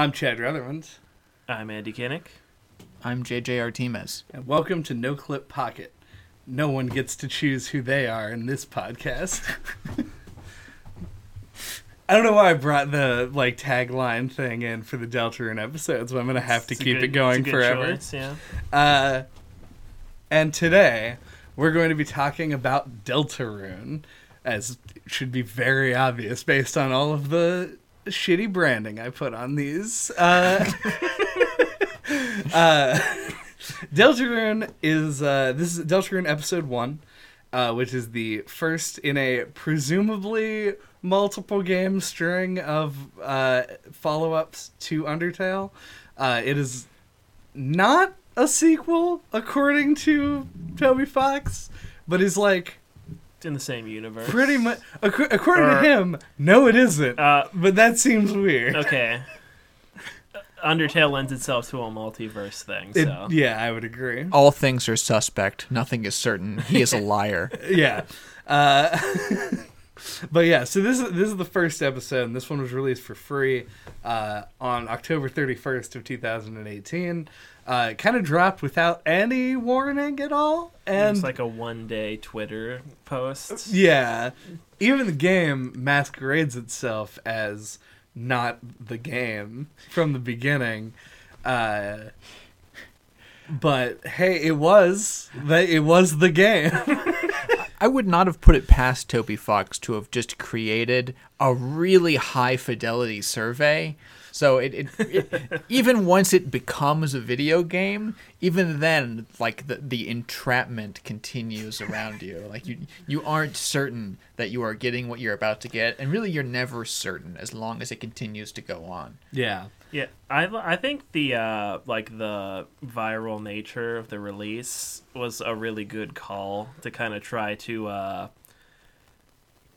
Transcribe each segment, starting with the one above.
I'm Chad Rutherland, I'm Andy Kinnick. I'm JJ Artemis. and welcome to No Clip Pocket. No one gets to choose who they are in this podcast. I don't know why I brought the like tagline thing in for the Deltarune episodes, but I'm gonna have to It's a keep good- it going it's a good forever. choice, yeah. Uh, and today we're going to be talking about Deltarune, as should be very obvious based on all of the shitty branding I put on these. Uh, uh, Deltarune is uh, this is Deltarune episode one, uh, which is the first in a presumably multiple game string of uh, follow ups to Undertale. Uh, it is not a sequel according to Toby Fox, but is like in the same universe. pretty much ac- according Or- to him. No, it isn't. Uh, but that seems weird. okay. Undertale lends itself to a multiverse thing, It- so yeah, I would agree. All things are suspect. Nothing is certain. He is a liar. yeah. Uh, but yeah, so this is this is the first episode, and this one was released for free uh, on October 31st of 2018. Uh, it kind of dropped without any warning at all, and it's like a one-day Twitter post. yeah, even the game masquerades itself as not the game from the beginning. Uh, but hey, it was that it was the game. I would not have put it past Toby Fox to have just created a really high fidelity survey. So it, it, it even once it becomes a video game, even then, like the the entrapment continues around you. Like you you aren't certain that you are getting what you're about to get, and really you're never certain as long as it continues to go on. yeah. Yeah, I I think the uh, like the viral nature of the release was a really good call to kind of try to uh,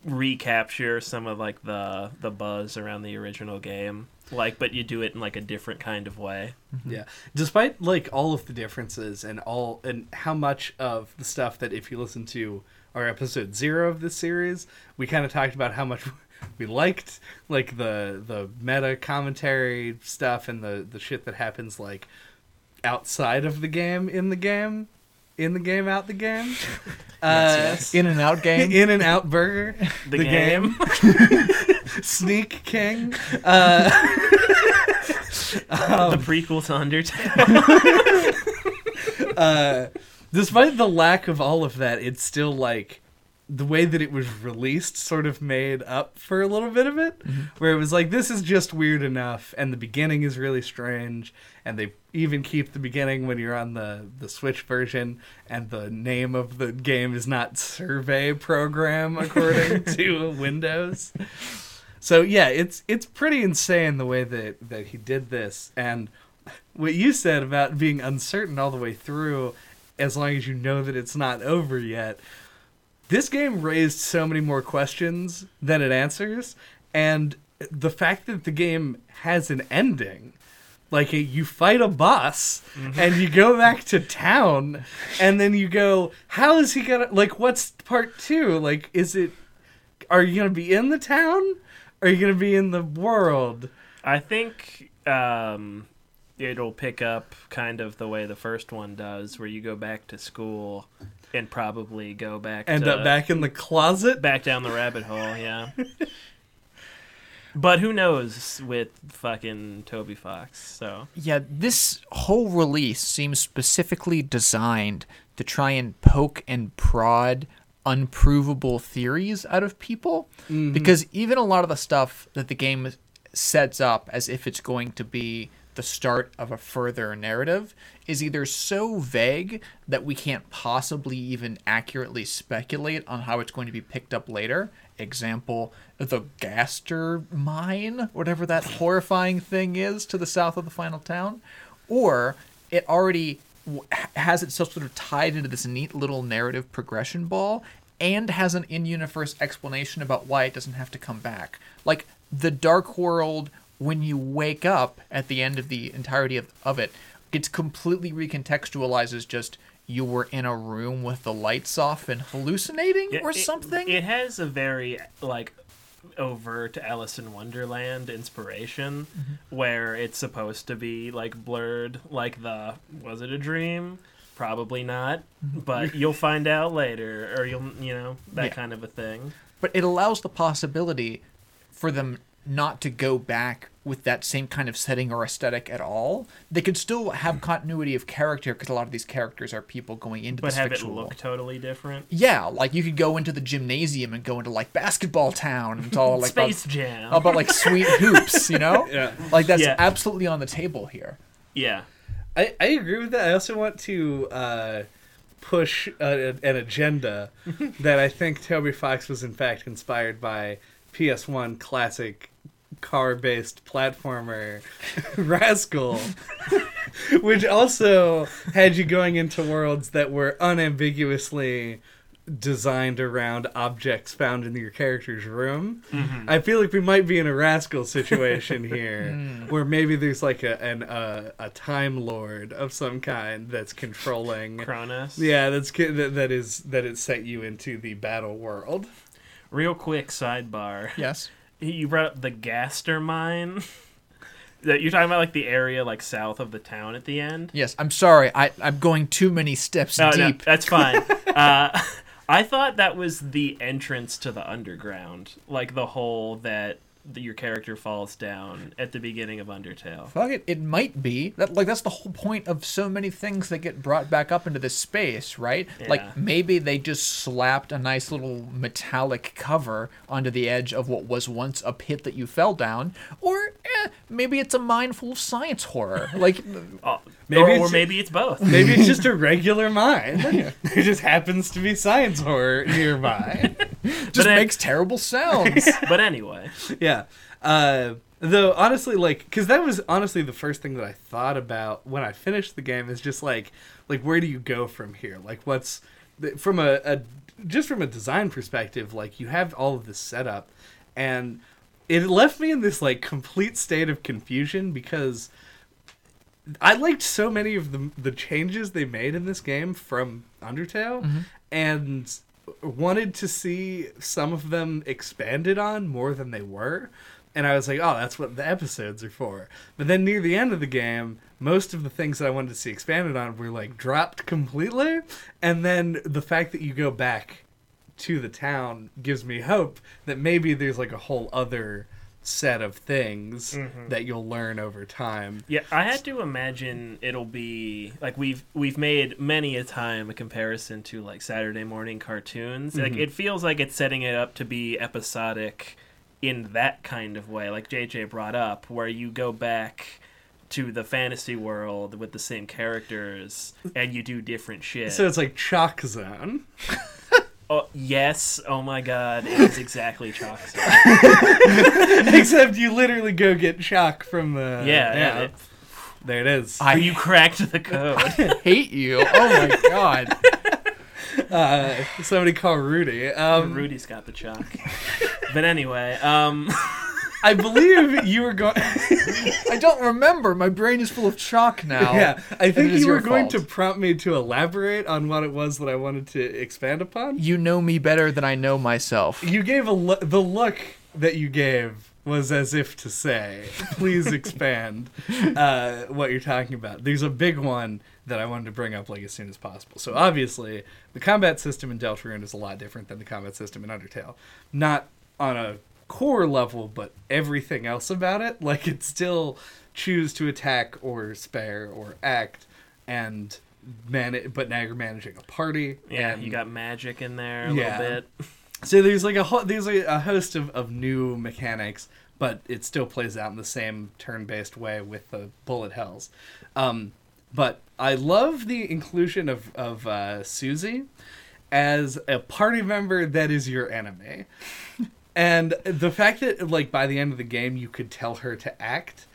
recapture some of like the the buzz around the original game. Like, but you do it in like a different kind of way. Mm-hmm. Yeah. Despite like all of the differences and all and how much of the stuff that if you listen to our episode 0 of this series, we kind of talked about how much we liked like the the meta commentary stuff and the the shit that happens like outside of the game in the game in the game out the game. Uh yes. In and out game. in and out burger The, The game. sneak king uh the prequel to Undertale. uh, despite the lack of all of that, it's still like the way that it was released sort of made up for a little bit of it, mm-hmm. where it was like this is just weird enough, and the beginning is really strange, and they even keep the beginning when you're on the the Switch version, and the name of the game is not Survey Program according to Windows. So yeah, it's it's pretty insane the way that that he did this, and what you said about being uncertain all the way through, as long as you know that it's not over yet. This game raised so many more questions than it answers, and the fact that the game has an ending. Like you fight a boss and you go back to town and then you go, how is he gonna like what's part two? Like is it are you gonna be in the town? Or are you gonna be in the world? I think um, it'll pick up kind of the way the first one does, where you go back to school and probably go back End to, up back in the closet? back down the rabbit hole. Yeah. but who knows with fucking Toby Fox? So Yeah, this whole release seems specifically designed to try and poke and prod unprovable theories out of people. Mm-hmm. Because even a lot of the stuff that the game sets up as if it's going to be the start of a further narrative is either so vague that we can't possibly even accurately speculate on how it's going to be picked up later. Example, the Gaster mine, whatever that horrifying thing is to the south of the final town, or it already has itself sort of tied into this neat little narrative progression ball and has an in-universe explanation about why it doesn't have to come back. Like the Dark World when you wake up at the end of the entirety of, of it, it's completely recontextualized as just you were in a room with the lights off and hallucinating Yeah, or it- something. It has a very like overt Alice in Wonderland inspiration, Mm-hmm. where it's supposed to be like blurred, like the was it a dream? Probably not, Mm-hmm. but you'll find out later, or you'll you know that Yeah. kind of a thing. but it allows the possibility for them not to go back with that same kind of setting or aesthetic at all. They could still have continuity of character because a lot of these characters are people going into But this have fictional it look totally different. Yeah, like you could go into the gymnasium and go into like basketball town and it's all like Space about, Jam. about like sweet hoops, you know? Yeah. Like that's Yeah. absolutely on the table here. yeah. I, I agree with that. I also want to uh, push uh, an agenda that I think Toby Fox was in fact inspired by PS1 classic car-based platformer Rascal, which also had you going into worlds that were unambiguously designed around objects found in your character's room. I feel like we might be in a rascal situation here, where maybe there's like a an uh, a time lord of some kind that's controlling. Cronus. Yeah, that's that, that is that it set you into the battle world. Real quick sidebar. Yes. You brought up the Gaster mine. That you're talking about like the area like south of the town at the end. Yes, I'm sorry. I, I'm going too many steps No, no, deep. that's fine. uh, I thought that was the entrance to the underground, like the hole that the, your character falls down at the beginning of Undertale. Fuck it, it might be. That like that's the whole point of so many things that get brought back up into this space, right? Yeah. Like maybe they just slapped a nice little metallic cover onto the edge of what was once a pit that you fell down, or eh, maybe it's a mine full of science horror. Like Oh, Maybe or, or maybe it's both. Maybe it's just a regular mine. there just happens to be science horror nearby. just it- makes terrible sounds. but anyway, yeah. Uh, though honestly, like, because that was honestly the first thing that I thought about when I finished the game is just like, like, where do you go from here? Like, what's from a, a just from a design perspective? Like, you have all of this setup, and it left me in this like complete state of confusion because I liked so many of the the changes they made in this game from Undertale, mm-hmm. and wanted to see some of them expanded on more than they were. And I was like, oh, that's what the episodes are for. But then near the end of the game, most of the things that I wanted to see expanded on were like dropped completely. And then the fact that you go back to the town gives me hope that maybe there's like a whole other set of things mm-hmm. that you'll learn over time. yeah, I had to imagine it'll be like we've we've made many a time a comparison to like Saturday morning cartoons. Like mm-hmm. it feels like it's setting it up to be episodic in that kind of way, like JJ brought up, where you go back to the fantasy world with the same characters and you do different shit. So it's like Chalk Zone. oh, yes, oh my god, it is exactly Chalk. Except you literally go get chalk from the. Yeah, yeah, it- there it is. I you cracked the code. I hate you. Oh my god. Uh, somebody call Rudy. Um, Rudy's got the chalk. But anyway, um, I believe you were going. I don't remember. My brain is full of chalk now. yeah, I think you were going fault. to prompt me to elaborate on what it was that I wanted to expand upon. You know me better than I know myself. You gave a lo- the look that you gave was as if to say, "Please expand uh, what you're talking about." There's a big one that I wanted to bring up like as soon as possible. So obviously, the combat system in Deltarune is a lot different than the combat system in Undertale. Not on a core level, but everything else about it, like it still choose to attack or spare or act, and man, but now you're managing a party. yeah, and you got magic in there a Yeah. little bit. so there's like a ho- there's like a host of, of new mechanics, but it still plays out in the same turn-based way with the bullet hells. Um, but I love the inclusion of of uh, Susie as a party member that is your enemy, and the fact that like by the end of the game you could tell her to act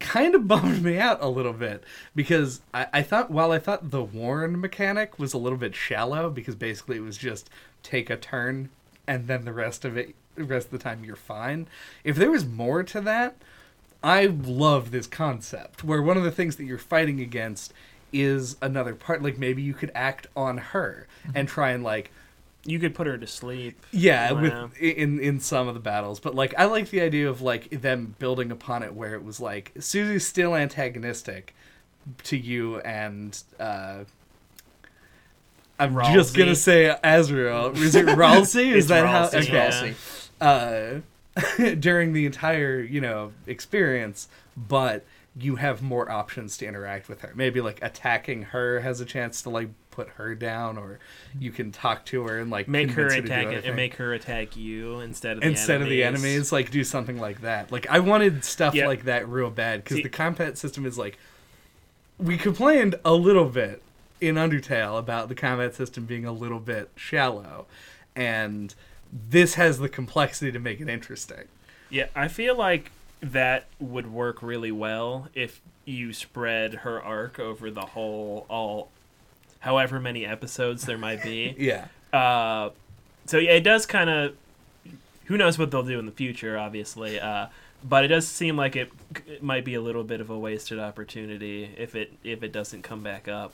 kind of bummed me out a little bit. Because I, I thought while I thought the warn mechanic was a little bit shallow because basically it was just take a turn and then the rest of it the rest of the time you're fine. If there was more to that, I love this concept where one of the things that you're fighting against is another part. Like maybe you could act on her and mhm. try and like You could put her to sleep. Yeah, Wow. with in in some of the battles, but like I like the idea of like them building upon it where it was like Susie's still antagonistic to you and uh I'm just gonna say Azrael. Is it Ralsei? Is that how? Ralsei, Okay. yeah. Uh, during the entire you know experience, but you have more options to interact with her. Maybe like attacking her has a chance to like put her down, or you can talk to her and like Make her convince to do attack it and make her attack you instead of the instead of the enemies. like do something like that. Like i wanted stuff Yeah. like that real bad because the combat system is like we complained a little bit in undertale about the combat system being a little bit shallow and this has the complexity to make it interesting. Yeah, I feel like that would work really well if you spread her arc over the whole all however many episodes there might be. yeah Uh, so yeah, it does kind of. Who knows what they'll do in the future? Obviously, uh, but it does seem like it, it might be a little bit of a wasted opportunity if it if it doesn't come back up.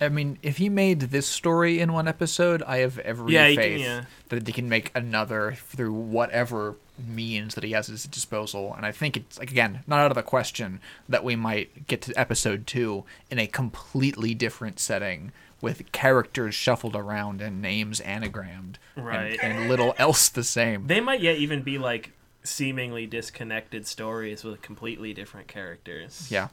I mean, if he made this story in one episode, I have every Yeah, he can- faith yeah. that he can make another through whatever means that he has at his disposal. And I think it's like again not out of the question that we might get to episode two in a completely different setting with characters shuffled around and names anagrammed, and- and, little else the same. They might yet even be like seemingly disconnected stories with completely different characters. yeah.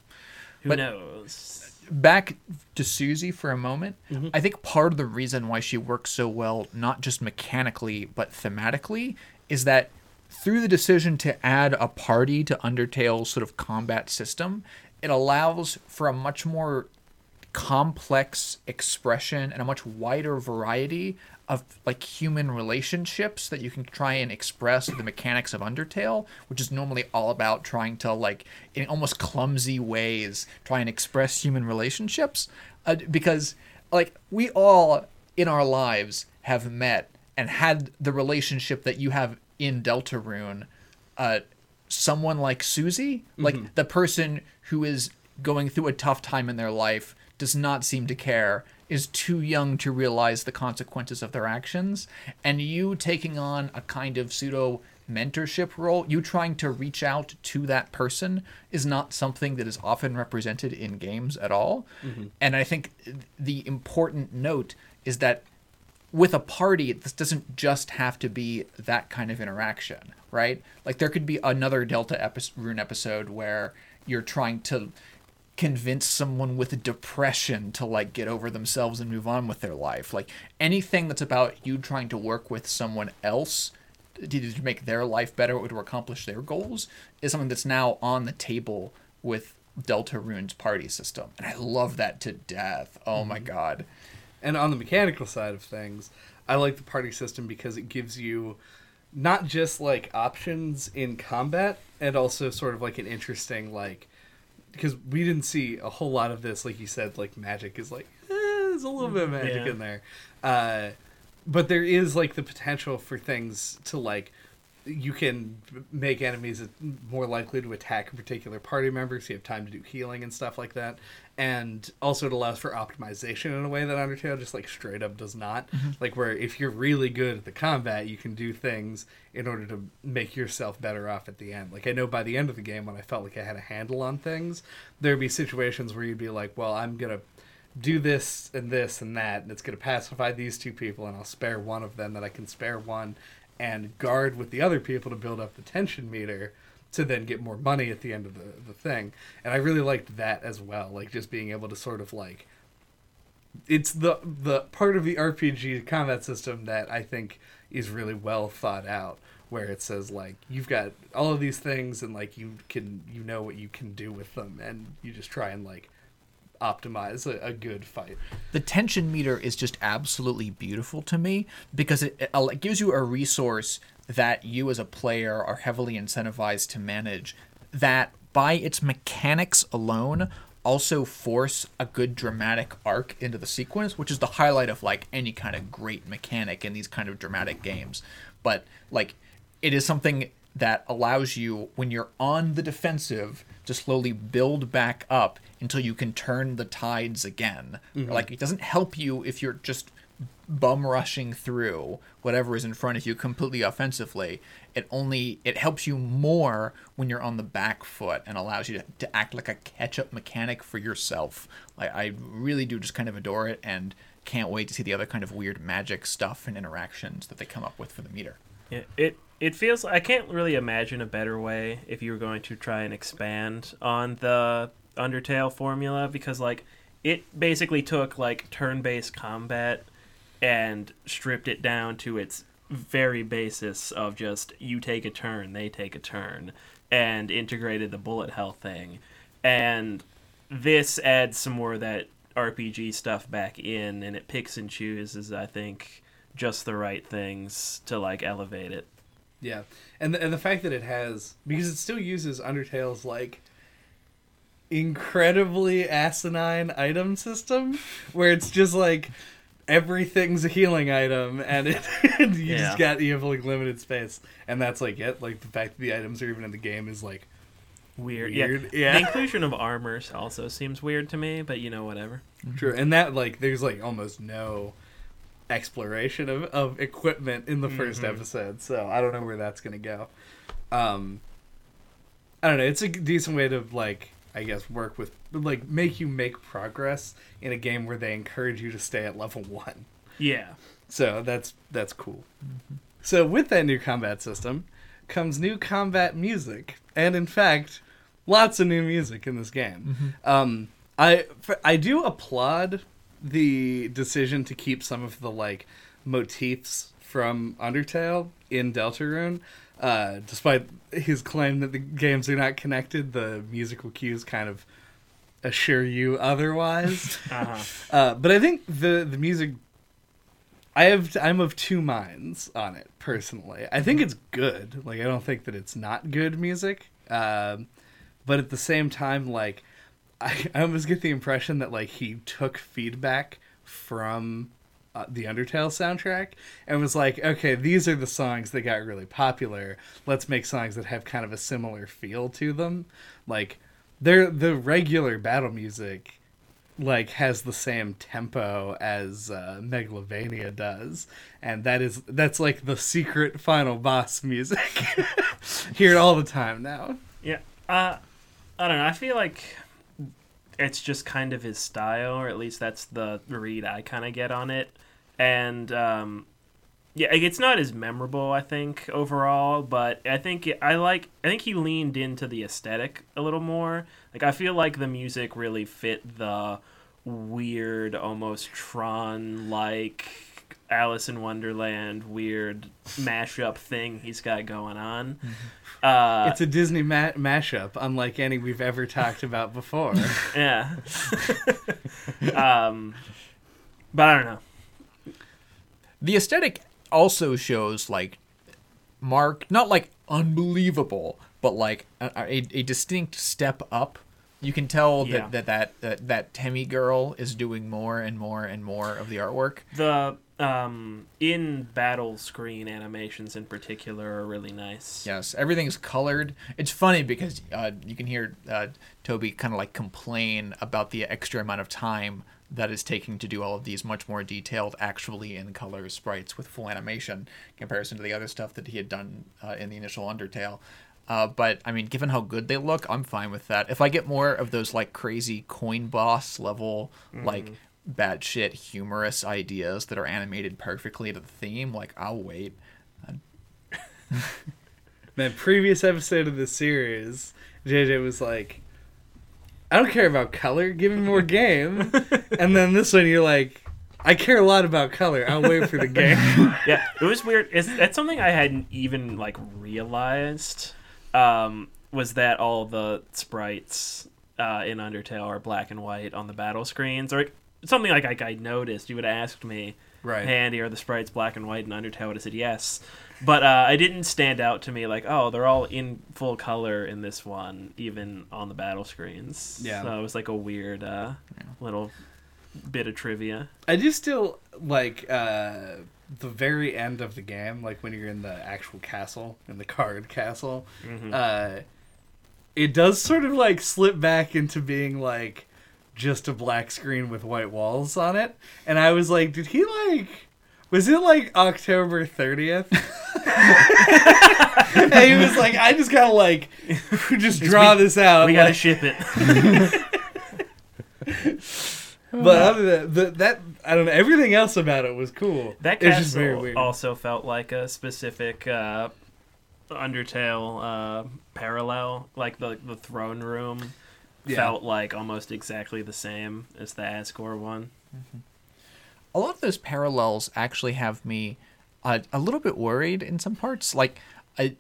Who But- knows? Back to Susie for a moment. Mm-hmm. I think part of the reason why she works so well, not just mechanically but thematically, is that through the decision to add a party to Undertale's sort of combat system, it allows for a much more complex expression and a much wider variety of like human relationships that you can try and express the mechanics of Undertale, which is normally all about trying to like in almost clumsy ways try and express human relationships. Uh, because like we all in our lives have met and had the relationship that you have in Deltarune uh, someone like Susie, like the person who is going through a tough time in their life, does not seem to care, is too young to realize the consequences of their actions, and you taking on a kind of pseudo mentorship role, you trying to reach out to that person is not something that is often represented in games at all. Mm-hmm. And I think the important note is that with a party, this doesn't just have to be that kind of interaction, right? Like there could be another Delta epi- Rune episode where you're trying to convince someone with depression to like get over themselves and move on with their life. Like anything that's about you trying to work with someone else to, make their life better or to accomplish their goals is something that's now on the table with Delta Rune's party system. And I love that to death. Oh my mm-hmm. god. And on the mechanical side of things, I like the party system because it gives you not just like options in combat and also sort of like an interesting like because we didn't see a whole lot of this like you said like magic is like eh, there's a little bit of magic Yeah. in there uh but there is like the potential for things to like you can make enemies more likely to attack a particular party member so you have time to do healing and stuff like that. And also it allows for optimization in a way that undertale just like straight up does not. Mm-hmm. Like where if you're really good at the combat you can do things in order to make yourself better off at the end. Like i know by the end of the game when i felt like i had a handle on things there'd be situations where you'd be like well i'm gonna do this and this and that, and it's going to pacify these two people, and I'll spare one of them that I can spare one and guard with the other people to build up the tension meter to then get more money at the end of the, the thing. And I really liked that as well, like just being able to sort of like it's the the part of the RPG combat system that I think is really well thought out where it says like you've got all of these things and like you can you know what you can do with them and you just try and like optimize a, a good fight. the tension meter is just absolutely beautiful to me because it, it it gives you a resource that you as a player are heavily incentivized to manage that by its mechanics alone also force a good dramatic arc into the sequence which is the highlight of like any kind of great mechanic in these kind of dramatic games but like it is something that allows you when you're on the defensive to slowly build back up until you can turn the tides again mm-hmm. like it doesn't help you if you're just bum rushing through whatever is in front of you completely offensively. It only it helps you more when you're on the back foot and allows you to, to act like a catch up mechanic for yourself. Like I really do just kind of adore it and can't wait to see the other kind of weird magic stuff and interactions that they come up with for the meter. Yeah, it it feels I can't really imagine a better way if you were going to try and expand on the Undertale formula because like it basically took like turn-based combat and stripped it down to its very basis of just you take a turn, they take a turn and integrated the bullet hell thing. And this adds some more of that RPG stuff back in and it picks and chooses I think just the right things to like elevate it. Yeah, and the, and the fact that it has because it still uses Undertale's like incredibly asinine item system, where it's just like everything's a healing item, and it you Yeah. just got you have like limited space, and that's like it. Like the fact that the items are even in the game is like Weird. Weird, Yeah. yeah. The inclusion of armors also seems weird to me, but you know whatever. True, and that like there's like almost no exploration of, of equipment in the 1st Mhm. episode, so I don't know where that's gonna go. Um, I don't know. It's a decent way to like I guess work with like make you make progress in a game where they encourage you to stay at level one. Yeah. So that's that's cool. So with that new combat system comes new combat music, and in fact, lots of new music in this game. Um, I I do applaud the decision to keep some of the like motifs from Undertale in Deltarune. Uh, despite his claim that the games are not connected, the musical cues kind of assure you otherwise. Uh-huh. Uh, but I think the the music, I have I'm of two minds on it personally. I think it's good. Like I don't think that it's not good music. Um, but at the same time, like I, I almost get the impression that like he took feedback from uh, the Undertale soundtrack and was like, okay, these are the songs that got really popular. Let's make songs that have kind of a similar feel to them. Like they're the regular battle music like has the same tempo as uh, Megalovania does, and that is that's like the secret final boss music. Hear it all the time now. Yeah. Uh I don't know. I feel like it's just kind of his style, or at least that's the read I kind of get on it. And um, yeah, it's not as memorable, I think, overall. But I think I like. I think he leaned into the aesthetic a little more. Like I feel like the music really fit the weird, almost Tron-like Alice in Wonderland weird mashup thing he's got going on. Uh, It's a Disney ma- mashup, unlike any we've ever talked about before. Yeah. um, but I don't know. The aesthetic also shows like mark not like unbelievable, but like a, a, a distinct step up. You can tell Yeah. that, that that that that Temmie girl is doing more and more and more of the artwork. The um, in battle screen animations in particular are really nice. Yes, everything's colored. It's funny because uh, you can hear uh, Toby kind of like complain about the extra amount of time that is taking to do all of these much more detailed, actually in color sprites with full animation, in comparison to the other stuff that he had done uh, in the initial Undertale. Uh, but I mean, given how good they look, I'm fine with that. If I get more of those like crazy coin boss level, like batshit humorous ideas that are animated perfectly to the theme, like I'll wait. Man, previous episode of the series, JJ was like, I don't care about color, give me more game. and then this one, you're like, I care a lot about color, I'll wait for the game. yeah, it was weird. It's, that's something I hadn't even like realized. Um, was that all the sprites uh, in Undertale are black and white on the battle screens, or something like, like I noticed? You would have asked me, right. "Hey, Andy, are the sprites black and white in Undertale?" I would have said yes, but uh, it didn't stand out to me like, oh, they're all in full color in this one, even on the battle screens. Yeah. so it was like a weird uh, little bit of trivia. I do still like uh, the very end of the game, like when you're in the actual castle, in the card castle. Mhm. Uh, it does sort of like slip back into being like just a black screen with white walls on it, and I was like, did he like? Was it like October 30th? and he was like, I just gotta like just draw we- this out. we gotta like- ship it. but other than that, that, I don't know. Everything else about it was cool. That It just very castle also felt like a specific uh, Undertale uh, parallel. Like the the throne room Yeah. felt like almost exactly the same as the Asgore one. a lot of those parallels actually have me uh, a little bit worried in some parts. Like, I,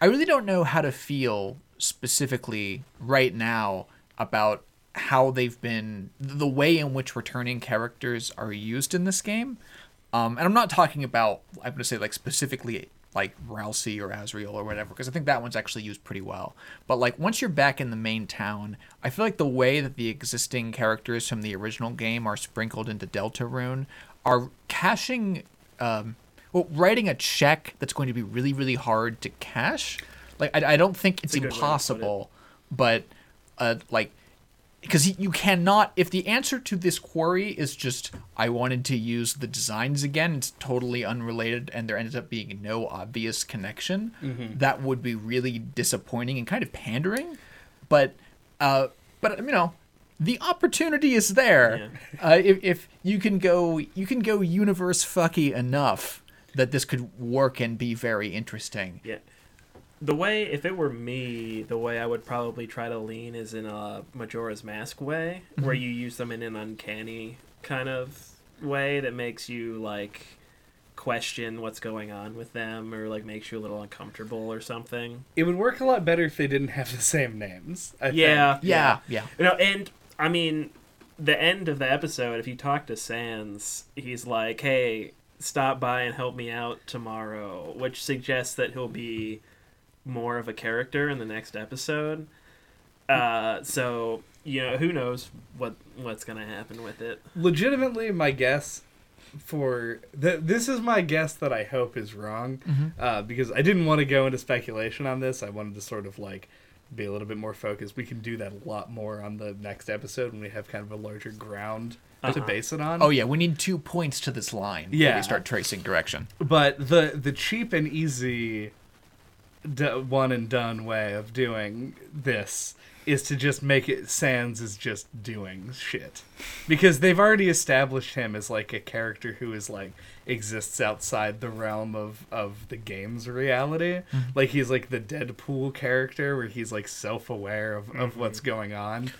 I really don't know how to feel specifically right now about how they've been, the way in which returning characters are used in this game. Um, and I'm not talking about, I'm going to say, like, specifically like Ralsei or Azrael or whatever, because I think that one's actually used pretty well. But like once you're back in the main town, I feel like the way that the existing characters from the original game are sprinkled into Deltarune are cashing, um, well, writing a check that's going to be really, really hard to cash. Like I, I don't think it's a good way to put it. impossible, but uh, like because you cannot if the answer to this query is just i wanted to use the designs again it's totally unrelated and there ends up being no obvious connection that would be really disappointing and kind of pandering. But uh but you know the opportunity is there. Uh, if, if you can go you can go universe fucky enough that this could work and be very interesting. Yeah. The way, if it were me, the way I would probably try to lean is in a Majora's Mask way, where mm-hmm. you use them in an uncanny kind of way that makes you like question what's going on with them, or like makes you a little uncomfortable or something. It would work a lot better if they didn't have the same names. I Yeah, think. yeah yeah You know, and I mean, the end of the episode, if you talk to Sans, he's like, "Hey, stop by and help me out tomorrow," which suggests that he'll be more of a character in the next episode. Uh, so you know, who knows what what's gonna happen with it? legitimately my guess for th- this is my guess that I hope is wrong uh, because I didn't want to go into speculation on this. I wanted to sort of like be a little bit more focused. We can do that a lot more on the next episode when we have kind of a larger ground to Uh-huh. base it on. Oh yeah, we need two points to this line. Yeah. we start tracing direction. but the the cheap and easy d- one and done way of doing this is to just make it Sans is just doing shit. Because they've already established him as like a character who is like exists outside the realm of of the game's reality. Mm-hmm. Like he's like the deadpool character where he's like self-aware of, of mm-hmm. what's going on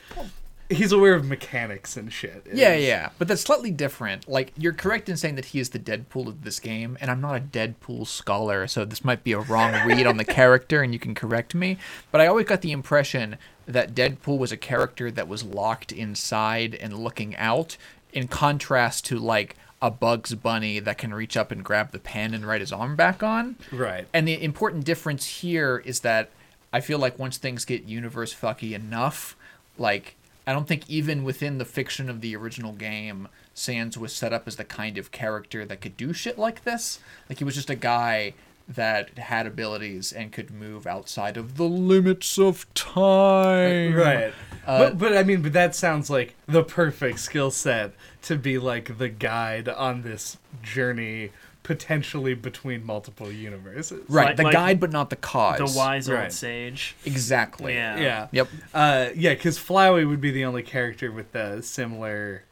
he's aware of mechanics and shit Yeah, It's- yeah, but that's slightly different. Like you're correct in saying that he is the Deadpool of this game, and I'm not a Deadpool scholar, so this might be a wrong read on the character, and you can correct me. But I always got the impression that Deadpool was a character that was locked inside and looking out, in contrast to like a Bugs Bunny that can reach up and grab the pen and write his arm back on. right And the important difference here is that I feel like once things get universe fucky enough, like I don't think even within the fiction of the original game, Sans was set up as the kind of character that could do shit like this. Like he was just a guy that had abilities and could move outside of the limits of time. right Uh, but, but i mean but that sounds like the perfect skill set to be like the guide on this journey potentially between multiple universes Right, Like- the like guide but not the cause. The wise old Right. sage. Exactly. Yeah. yeah Yep. uh yeah because flowey would be the only character with the similar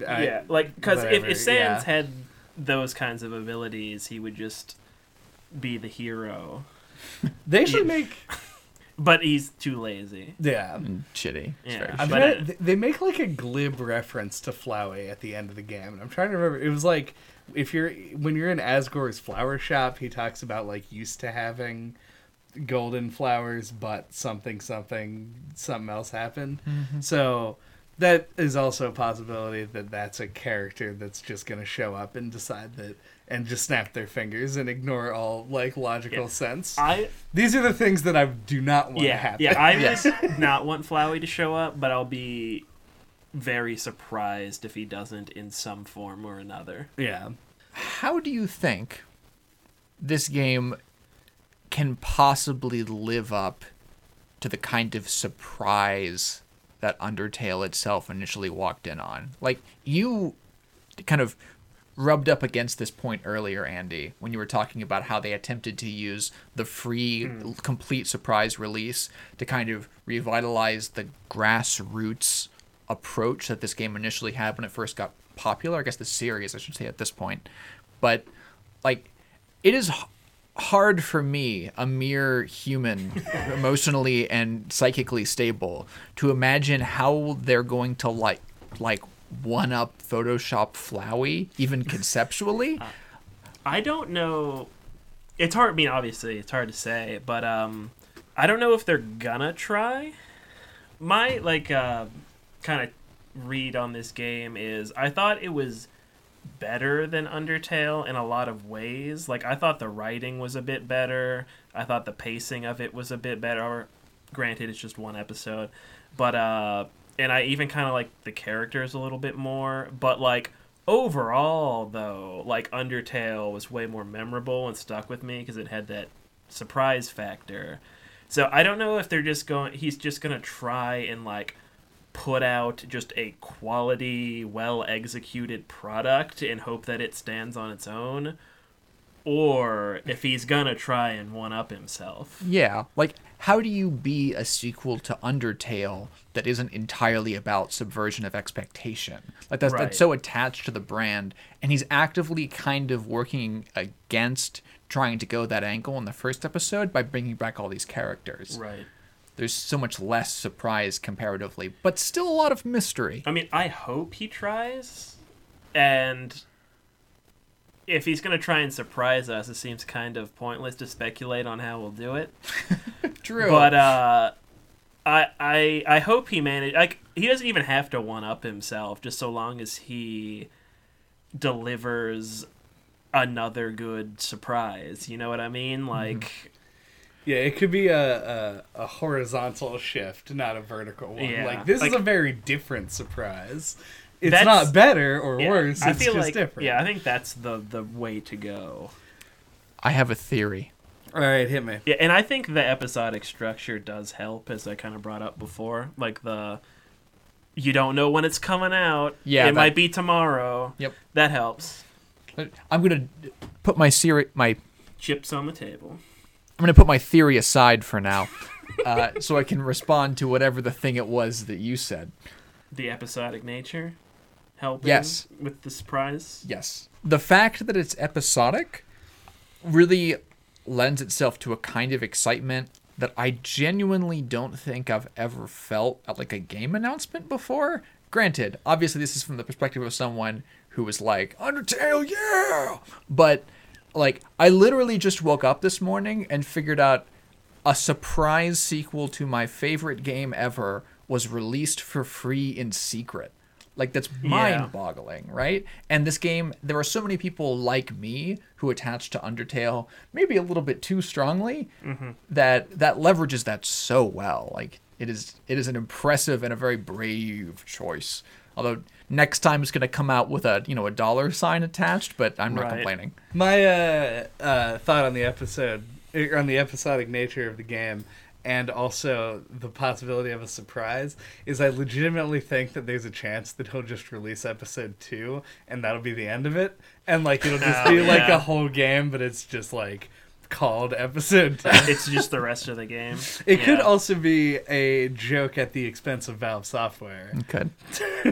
uh, yeah, like because if, if Sans yeah. had those kinds of abilities, he would just be the hero. they should make But he's too lazy. yeah And shitty. Yeah. very I'm But trying they make like a glib reference to Flowey at the end of the game, and I'm trying to remember. It was like if you're when you're in Asgore's flower shop, he talks about like used to having golden flowers, but something something something else happened. Mm-hmm. So that is also a possibility that that's a character that's just going to show up and decide that and just snap their fingers and ignore all like logical Yeah. sense. I These are the things that I do not want to happen. yeah I just not want Flowey to show up, but I'll be very surprised if he doesn't in some form or another. yeah. How do you think this game can possibly live up to the kind of surprise that Undertale itself initially walked in on. Like you kind of rubbed up against this point earlier, Andy, when you were talking about how they attempted to use the free, hmm. complete surprise release to kind of revitalize the grassroots approach that this game initially had when it first got popular. I guess the series, I should say, at this point. But, like, it is h- hard for me, a mere human, emotionally and psychically stable, to imagine how they're going to, like, like, one up Photoshop Flowey, even conceptually. I don't know. It's hard. I mean, obviously, it's hard to say, but um, I don't know if they're gonna try. My like uh, kind of read on this game is I thought it was better than Undertale in a lot of ways. Like I thought the writing was a bit better. I thought the pacing of it was a bit better. Granted, it's just one episode, but uh, and I even kind of like the characters a little bit more. But like overall, though, like Undertale was way more memorable and stuck with me because it had that surprise factor. So I don't know if they're just going. He's just gonna try and like put out just a quality, well executed product and hope that it stands on its own, or if he's gonna try and one up himself. Yeah, like how do you be a sequel to Undertale that isn't entirely about subversion of expectation? Like that's Right. that's so attached to the brand, and he's actively kind of working against trying to go that angle in the first episode by bringing back all these characters. Right. There's so much less surprise comparatively, but still a lot of mystery. I mean, I hope he tries, and if he's gonna try and surprise us, it seems kind of pointless to speculate on how we'll do it. True, But uh, I I I hope he manage. Like he doesn't even have to one up himself, just so long as he delivers another good surprise. You know what I mean? Like. Yeah, it could be a, a, a horizontal shift, not a vertical one. Yeah, Like this like- is a very different surprise. It's not better or yeah, worse. I It's feel just like different. yeah, I think that's the the way to go. I have a theory. All right, hit me. Yeah, and I think the episodic structure does help, as I kind of brought up before. Like the, you don't know when it's coming out. Yeah, it that- might be tomorrow. Yep. that helps. I'm gonna put my seri- my Chips on the table. I'm gonna put my theory aside for now, uh, so I can respond to whatever the thing it was that you said. The episodic nature helping. Yes. with the surprise. Yes. The fact that it's episodic really lends itself to a kind of excitement that I genuinely don't think I've ever felt at like a game announcement before. Granted, obviously this is from the perspective of someone who was like, Undertale, yeah! But like I literally just woke up this morning and figured out a surprise sequel to my favorite game ever was released for free in secret. Like that's mind-boggling, right? And this game, there are so many people like me who attach to Undertale maybe a little bit too strongly mm-hmm. that that leverages that so well. Like it is, it is an impressive and a very brave choice. Although next time it's going to come out with a you know a dollar sign attached, but I'm not Right. complaining. My uh, uh, thought on the episode, er, on the episodic nature of the game, and also the possibility of a surprise, is I legitimately think that there's a chance that he'll just release episode two, and that'll be the end of it, and like it'll just Oh, be like a whole game, but it's just like called episode two. it's just the rest of the game. It could also be a joke at the expense of Valve Software. Okay.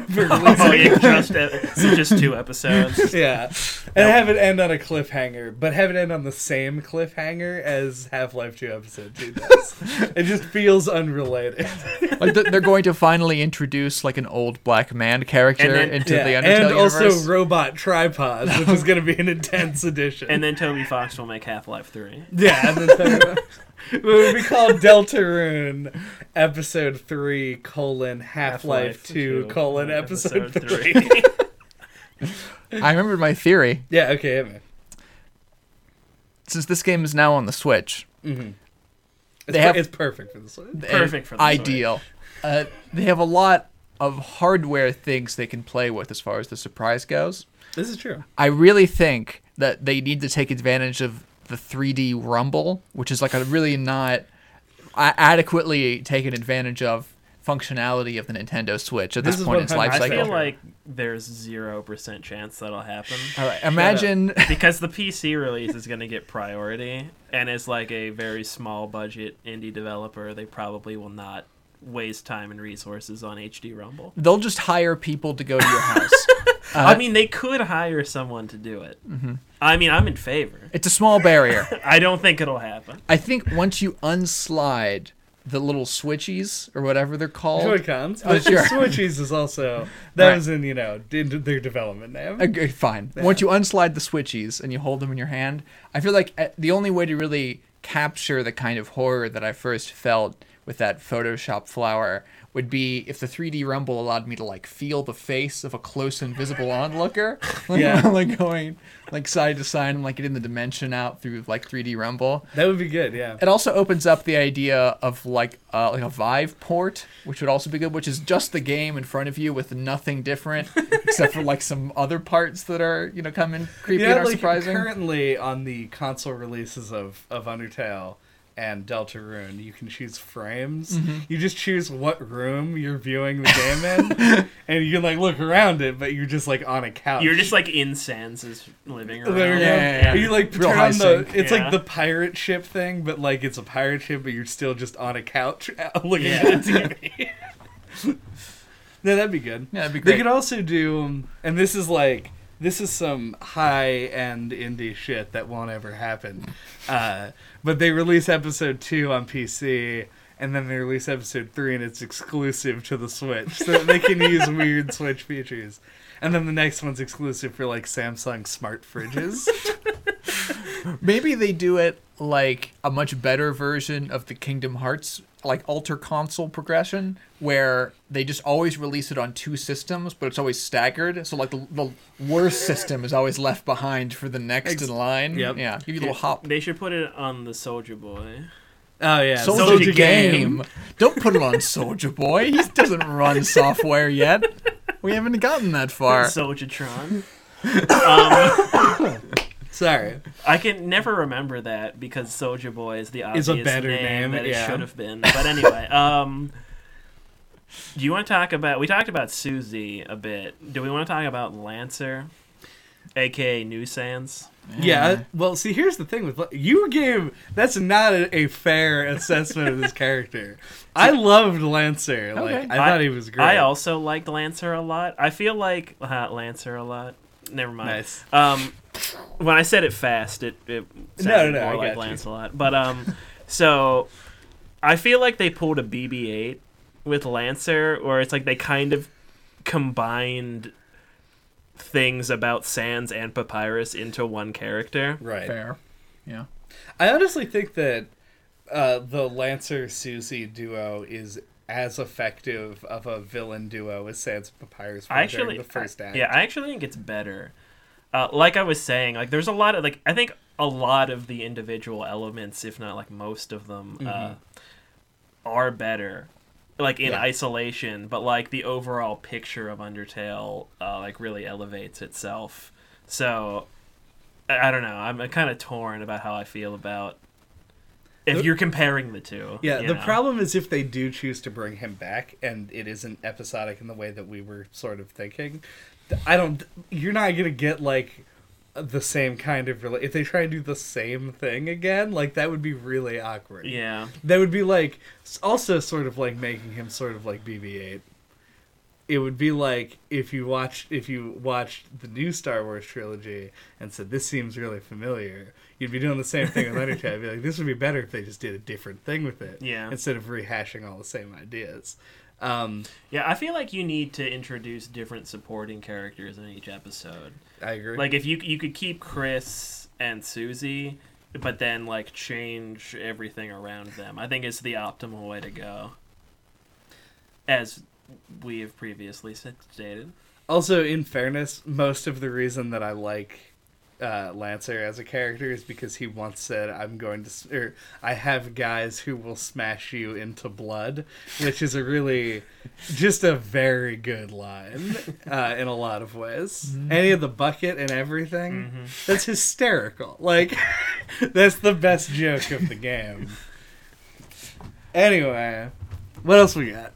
for Oh, yeah, just uh, so just two episodes. yeah, and have it end on a cliffhanger, but have it end on the same cliffhanger as Half Life Two Episode Two does. it just feels unrelated. like th- they're going to finally introduce like an old black man character then- into the Yeah, Undertale and also robot tripods, which is going to be an intense addition. And then Toby Fox will make Half Life Three. yeah, and then it would be called Deltarune Episode Three colon Half Life Two colon Episode Three. I remembered my theory. yeah, okay, hit me. Since this game is now on the Switch, It's, They per- have- it's perfect for this one. Perfect for the Switch. ideal. Uh, they have a lot of hardware things they can play with as far as the surprise goes. This is true. I really think that they need to take advantage of the HD rumble, which is like a really not adequately taken advantage of functionality of the Nintendo Switch at This this, point in its 100% life I cycle. feel like there's zero percent chance that'll happen. All right, imagine uh, because the PC release is going to get priority, and as like a very small budget indie developer, they probably will not waste time and resources on HD Rumble. they'll just hire people to go to your house. Uh, I mean, they could hire someone to do it. Mm-hmm. I mean, I'm in favor. it's a small barrier. I don't think it'll happen. I think once you unslide the little switchies or whatever they're called, Joy Cons. Oh, sure. Switchies is also that Right. was in you know in their development name. Okay, fine. Once you unslide the switchies and you hold them in your hand, I feel like uh, the only way to really capture the kind of horror that I first felt with that Photoshop flower would be if the HD Rumble allowed me to like feel the face of a close invisible onlooker, like, Yeah. like going like side to side and like getting the dimension out through like HD Rumble. That would be good. Yeah. It also opens up the idea of like uh, like a Vive port, which would also be good, which is just the game in front of you with nothing different except for like some other parts that are you know come in creepy Yeah, and are like surprising. currently on the console releases of, of Undertale and Deltarune, you can choose frames. Mm-hmm. You just choose what room you're viewing the game in, and you can like look around it, but you're just like on a couch. You're just like in Sans' living room. There we go. Yeah, yeah, yeah. You like Real turn high on the. sync. It's Yeah. like the pirate ship thing, but like it's a pirate ship, but you're still just on a couch looking Yeah. at the TV. no, that'd be good. Yeah, that'd be great. They could also do, um, and this is like this is some high end indie shit that won't ever happen. Uh, but they release episode two on PC, and then they release episode three, and it's exclusive to the Switch, so that they can use weird Switch features. And then the next one's exclusive for like Samsung smart fridges. Maybe they do it like a much better version of the Kingdom Hearts like alter console progression where they just always release it on two systems but it's always staggered so like the, the worst system is always left behind for the next Ex- in line Yep. yeah give you a little hop They should put it on the Soulja Boy. Oh yeah, Soldier, Soulja game. Don't put it on Soulja Boy. He doesn't run software yet. We haven't gotten that far. Soldiertron. um, Sorry. I can never remember that because Soulja Boy is the obvious Is a better name, that it yeah. should have been. But anyway, um, do you want to talk about? We talked about Susie a bit. Do we want to talk about Lancer, aka New Sans? Yeah. Well, see, here's the thing with you gave that's not a, a fair assessment of this character. I loved Lancer. Like Okay. I thought he was great. I also liked Lancer a lot. I feel like uh, Lancer a lot. Never mind. nice. Um, when I said it fast, it, it No, sounded no, no, more I like got you. Lancelot. But um, so I feel like they pulled a BB-8 with Lancer, where it's like they kind of combined things about Sans and Papyrus into one character. Right. Fair. Yeah. I honestly think that uh, the Lancer Susie duo is as effective of a villain duo as Sans Papyrus were during actually, the first act. yeah, I actually think it's better. Uh, like I was saying, like there's a lot of like I think a lot of the individual elements, if not like most of them, uh, are better, like in Yeah. isolation. But like the overall picture of Undertale, uh, like really elevates itself. So I, I don't know. I'm kind of torn about how I feel about if The- you're comparing the two. Yeah, the know. problem is if they do choose to bring him back and it isn't episodic in the way that we were sort of thinking, I don't. You're not gonna get like the same kind of if they try and do the same thing again like that would be really awkward Yeah. that would be like also sort of like making him sort of like bb8 it would be like if you watched if you watched the new star wars trilogy and said this seems really familiar you'd be doing the same thing with undertale I'd be like this would be better if they just did a different thing with it Yeah. instead of rehashing all the same ideas um Yeah, I feel like you need to introduce different supporting characters in each episode. i agree Like if you you could keep Kris and Susie, but then like change everything around them. I think it's the optimal way to go. As we have previously stated. Also, in fairness, most of the reason that I like uh, Lancer as a character is because he once said, "I'm going to," or "I have guys who will smash you into blood," which is a really, just a very good line uh, in a lot of ways. Any of the bucket and everything, that's hysterical. Like, that's the best joke of the game. Anyway, what else we got?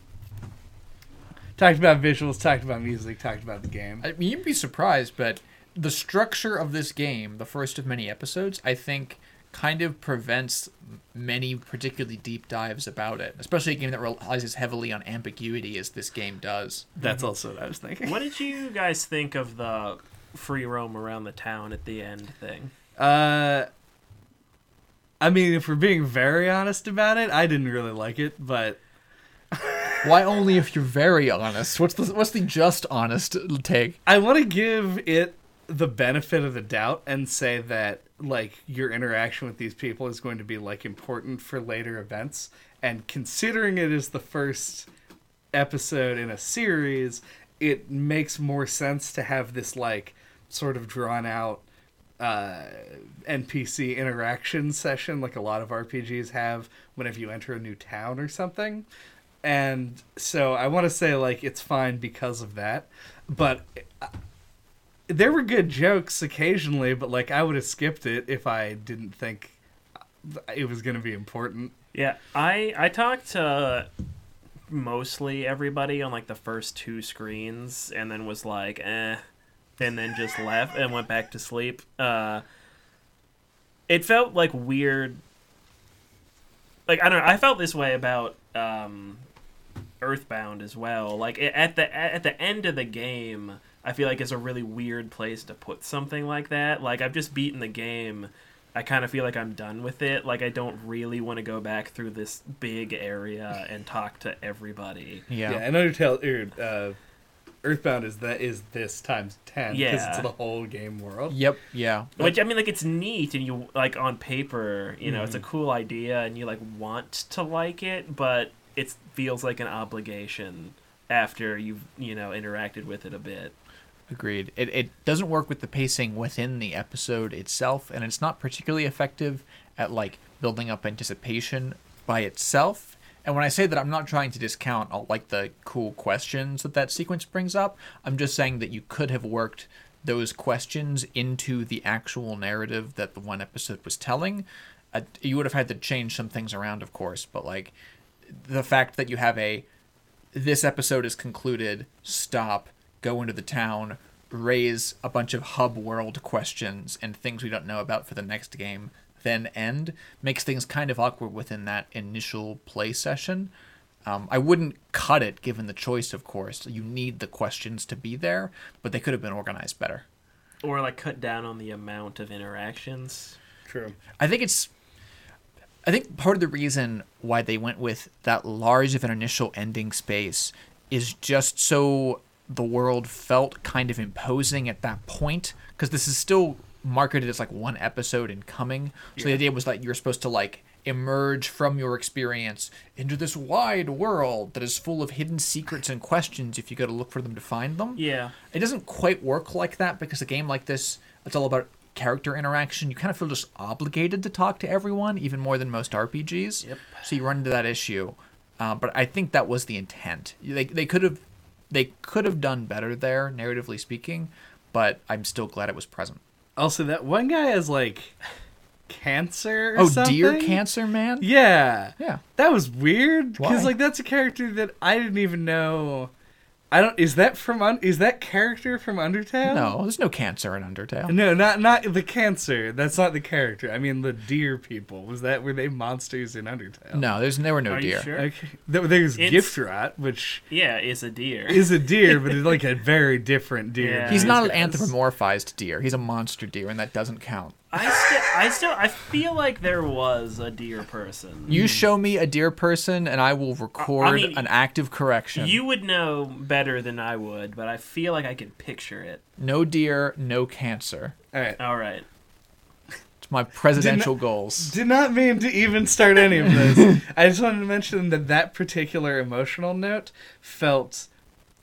talked about visuals, talked about music, talked about the game. I mean, you'd be surprised, but the structure of this game, the first of many episodes, I think kind of prevents many particularly deep dives about it, especially a game that relies as heavily on ambiguity as this game does. That's also what I was thinking. What did you guys think of the free roam around the town at the end thing? Uh, I mean, if we're being very honest about it, I didn't really like it, but Why only if you're very honest? What's the what's the just honest take? I want to give it the benefit of the doubt and say that like your interaction with these people is going to be like important for later events. And considering it is the first episode in a series it makes more sense to have this like sort of drawn out uh, npc interaction session like a lot of rpgs have whenever you enter a new town or something. And so i want to say like it's fine because of that. But there were good jokes occasionally, but like I would have skipped it if I didn't think it was going to be important. Yeah, I I talked to mostly everybody on like the first two screens, and then was like, eh, and then just left and went back to sleep. Uh, it felt like weird. Like I don't know, I felt this way about um, Earthbound as well. Like at the at the end of the game I feel like is a really weird place to put something like that. Like I've just beaten the game. I kind of feel like I'm done with it. Like I don't really want to go back through this big area and talk to everybody. Yeah, yeah and Undertale, er, uh, Earthbound is that is this times ten because Yeah. it's the whole game world. Yep. Yeah. Which I mean, like it's neat, and you like on paper, you know, it's a Mm-hmm. cool idea, and you like want to like it, but it feels like an obligation after you've you know interacted with it a bit. Agreed. It it doesn't work with the pacing within the episode itself, and it's not particularly effective at like building up anticipation by itself. And when I say that, I'm not trying to discount all like the cool questions that that sequence brings up. I'm just saying that you could have worked those questions into the actual narrative that the one episode was telling. Uh, you would have had to change some things around, of course, but like the fact that you have a this episode is concluded, stop, go into the town, raise a bunch of hub world questions and things we don't know about for the next game, then end, makes things kind of awkward within that initial play session. Um, I wouldn't cut it given the choice, of course. You need the questions to be there, but they could have been organized better. Or like cut down on the amount of interactions. True. I think it's. I think part of the reason why they went with that large of an initial ending space is just so the world felt kind of imposing at that point because this is still marketed as like one episode in coming. So the idea was that you're supposed to like emerge from your experience into this wide world that is full of hidden secrets and questions if you go to look for them to find them. Yeah. It doesn't quite work like that because a game like this, it's all about character interaction. You kind of feel just obligated to talk to everyone, even more than most RPGs. Yep. So you run into that issue. Uh, but I think that was the intent. They they could have they could have done better there, narratively speaking. But I'm still glad it was present. Also, that one guy has like cancer. Or Oh, something? dear cancer man. Yeah, Yeah. that was weird because like that's a character that I didn't even know. I don't. Is that from? Un, is that character from Undertale? No, there's no cancer in Undertale. No, not not the cancer. That's not the character. I mean the deer people. Was that were they monsters in Undertale? No, there's there were no Are you deer. sure? Okay. There- There's It's- Gyftrot, which Yeah, is a deer. is a deer, but it's like a very different deer. Yeah. He's these not an anthropomorphized deer. He's a monster deer, and that doesn't count. I still, I still, I feel like there was a deer person. You show me a deer person, and I will record mean, an active correction. You would know better than I would, but I feel like I can picture it. No deer, no cancer. All right. All right. It's my presidential goals. Did not mean to even start any of this. I just wanted to mention that that particular emotional note felt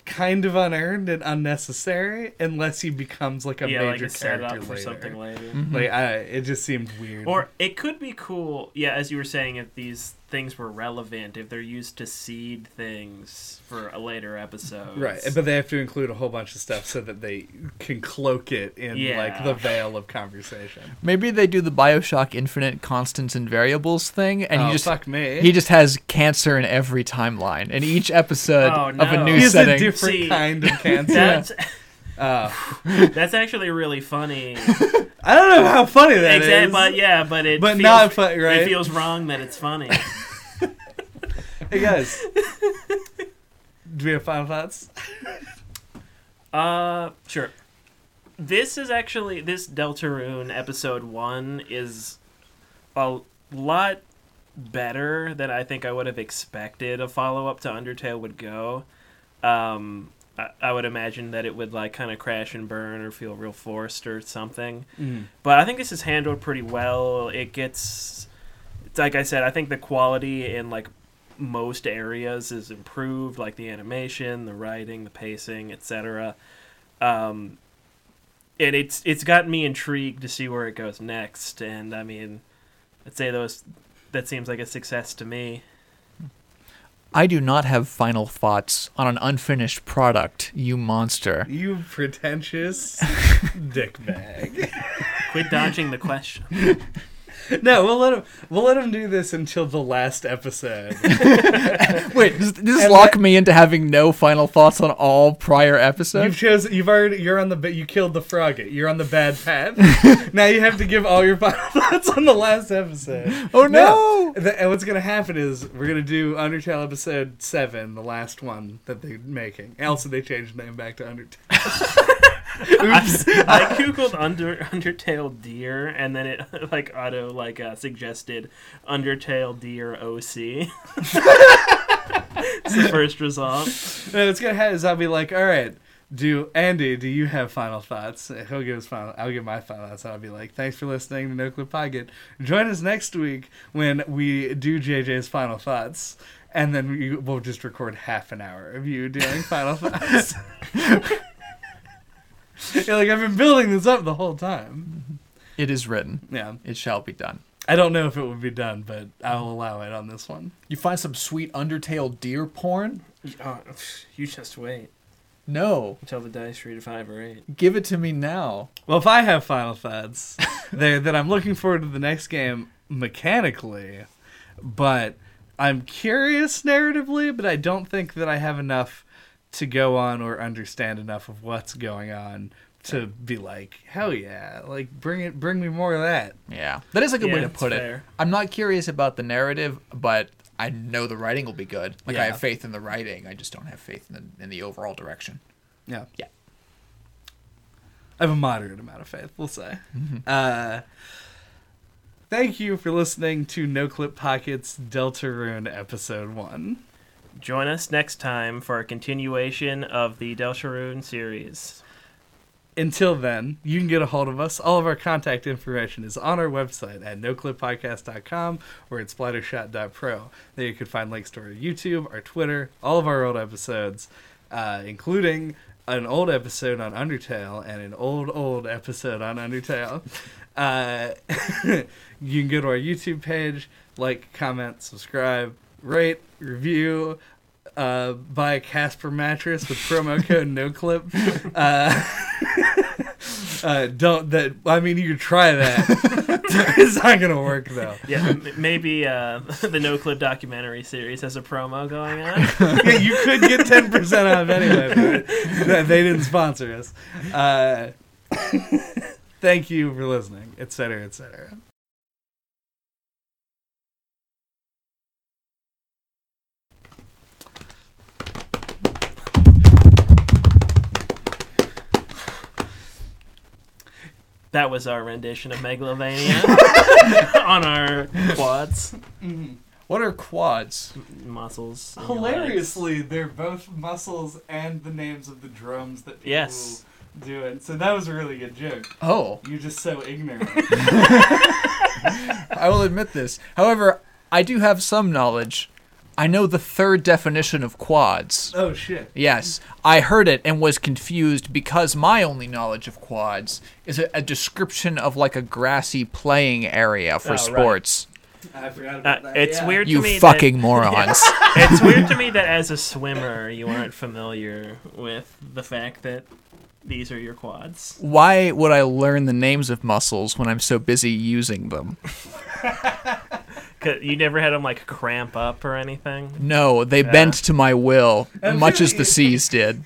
kind of unearned and unnecessary unless he becomes like a yeah, like major a setup character for later. something later. Mm-hmm. Like I, it just seemed weird. Or it could be cool. Yeah, as you were saying, if these things were relevant if they're used to seed things for a later episode. Right, but they have to include a whole bunch of stuff so that they can cloak it in like the veil of conversation. Maybe they do the Bioshock Infinite constants and variables thing, and oh, he just fuck me. he just has cancer in every timeline. In each episode Oh, of a no. new He's a setting, different See, kind of cancer. That's Uh, that's actually really funny. I don't know how funny that is. Exactly, but yeah, but it But feels, not fu- right? It feels wrong that it's funny. Hey guys, do we have final thoughts? Uh, sure. This is actually this Deltarune episode one is a lot better than I think I would have expected a follow up to Undertale would go. Um, I, I would imagine that it would like kind of crash and burn or feel real forced or something. But I think this is handled pretty well. It gets, it's like I said, I think the quality in like most areas is improved, like the animation, the writing, the pacing, etc. Um, and it's it's gotten me intrigued to see where it goes next. And I mean, I'd say those that seems like a success to me. I do not have final thoughts on an unfinished product. You monster. You pretentious dick bag. Quit dodging the question. No, we'll let him. We'll let him do this until the last episode. Wait, does does this lock me into having no final thoughts on all prior episodes? You've chosen. You've already. You're on the. You killed the Froggit. You're on the bad path. now you have to give all your final thoughts on the last episode. Oh no! The- and what's gonna happen is we're gonna do Undertale episode seven, the last one that they're making. Also, they changed the name back to Undertale. Oops. I googled under Undertale deer, and then it like auto like uh, suggested Undertale deer OC. it's the first result. No, what's gonna happen is I'll be like, all right. Do Andy? Do you have final thoughts? He'll give his final. I'll give my final thoughts. I'll be like, thanks for listening to No Clip Pocket. Join us next week when we do JJ's final thoughts, and then we'll just record half an hour of you doing final thoughts. You're like I've been building this up the whole time. It is written. Yeah, It shall be done. I don't know if it would be done, but I'll allow it on this one. You find some sweet Undertale deer porn? Oh, you just wait No. until the dice read a five or eight. Give it to me now. Well, if I have final thoughts, there that I'm looking forward to the next game mechanically, but I'm curious narratively, but I don't think that I have enough to go on or understand enough of what's going on to be like, hell yeah, like bring it, bring me more of that. Yeah. That is a good Yeah, way to it's put it. fair. I'm not curious about the narrative, but I know the writing will be good. Like I have faith in the writing. I just don't have faith in the, in the overall direction. Yeah, Yeah. I have a moderate amount of faith, we'll say. Uh, thank you for listening to No Clip Pockets Deltarune episode one. Join us next time for a continuation of the Deltarune series. Until then, you can get a hold of us. All of our contact information is on our website at noclippodcast.com or at splattershot.pro. There you can find links to our YouTube, our Twitter, all of our old episodes, uh, including an old episode on Undertale and an old, old episode on Undertale. Uh, you can go to our YouTube page, like, comment, subscribe, rate, review, uh, buy a Casper mattress with promo code NoClip. Uh, uh, don't that. I mean, you could try that. it's not gonna work though. Yeah, m- maybe uh, the No Clip documentary series has a promo going on. Yeah, you could get ten percent off anyway. But they didn't sponsor us. Uh, thank you for listening, etc., etc. That was our rendition of Megalovania on our quads, mm-hmm. What are quads? muscles. in legs. Hilariously, they're both muscles and the names of the drums that people Yes. do it. So that was a really good joke. Oh, You're just so ignorant. I will admit this. However, I do have some knowledge. I know the third definition of quads. oh shit. Yes, I heard it and was confused because my only knowledge of quads is a, a description of like a grassy playing area for Oh, right. sports. I forgot Uh, about that. it's yeah. weird to You me fucking morons. It's weird to me that as a swimmer you aren't familiar with the fact that these are your quads. Why would I learn the names of muscles when I'm so busy using them? 'Cause You never had them like cramp up or anything. No, they bent to my will, much as the seas did.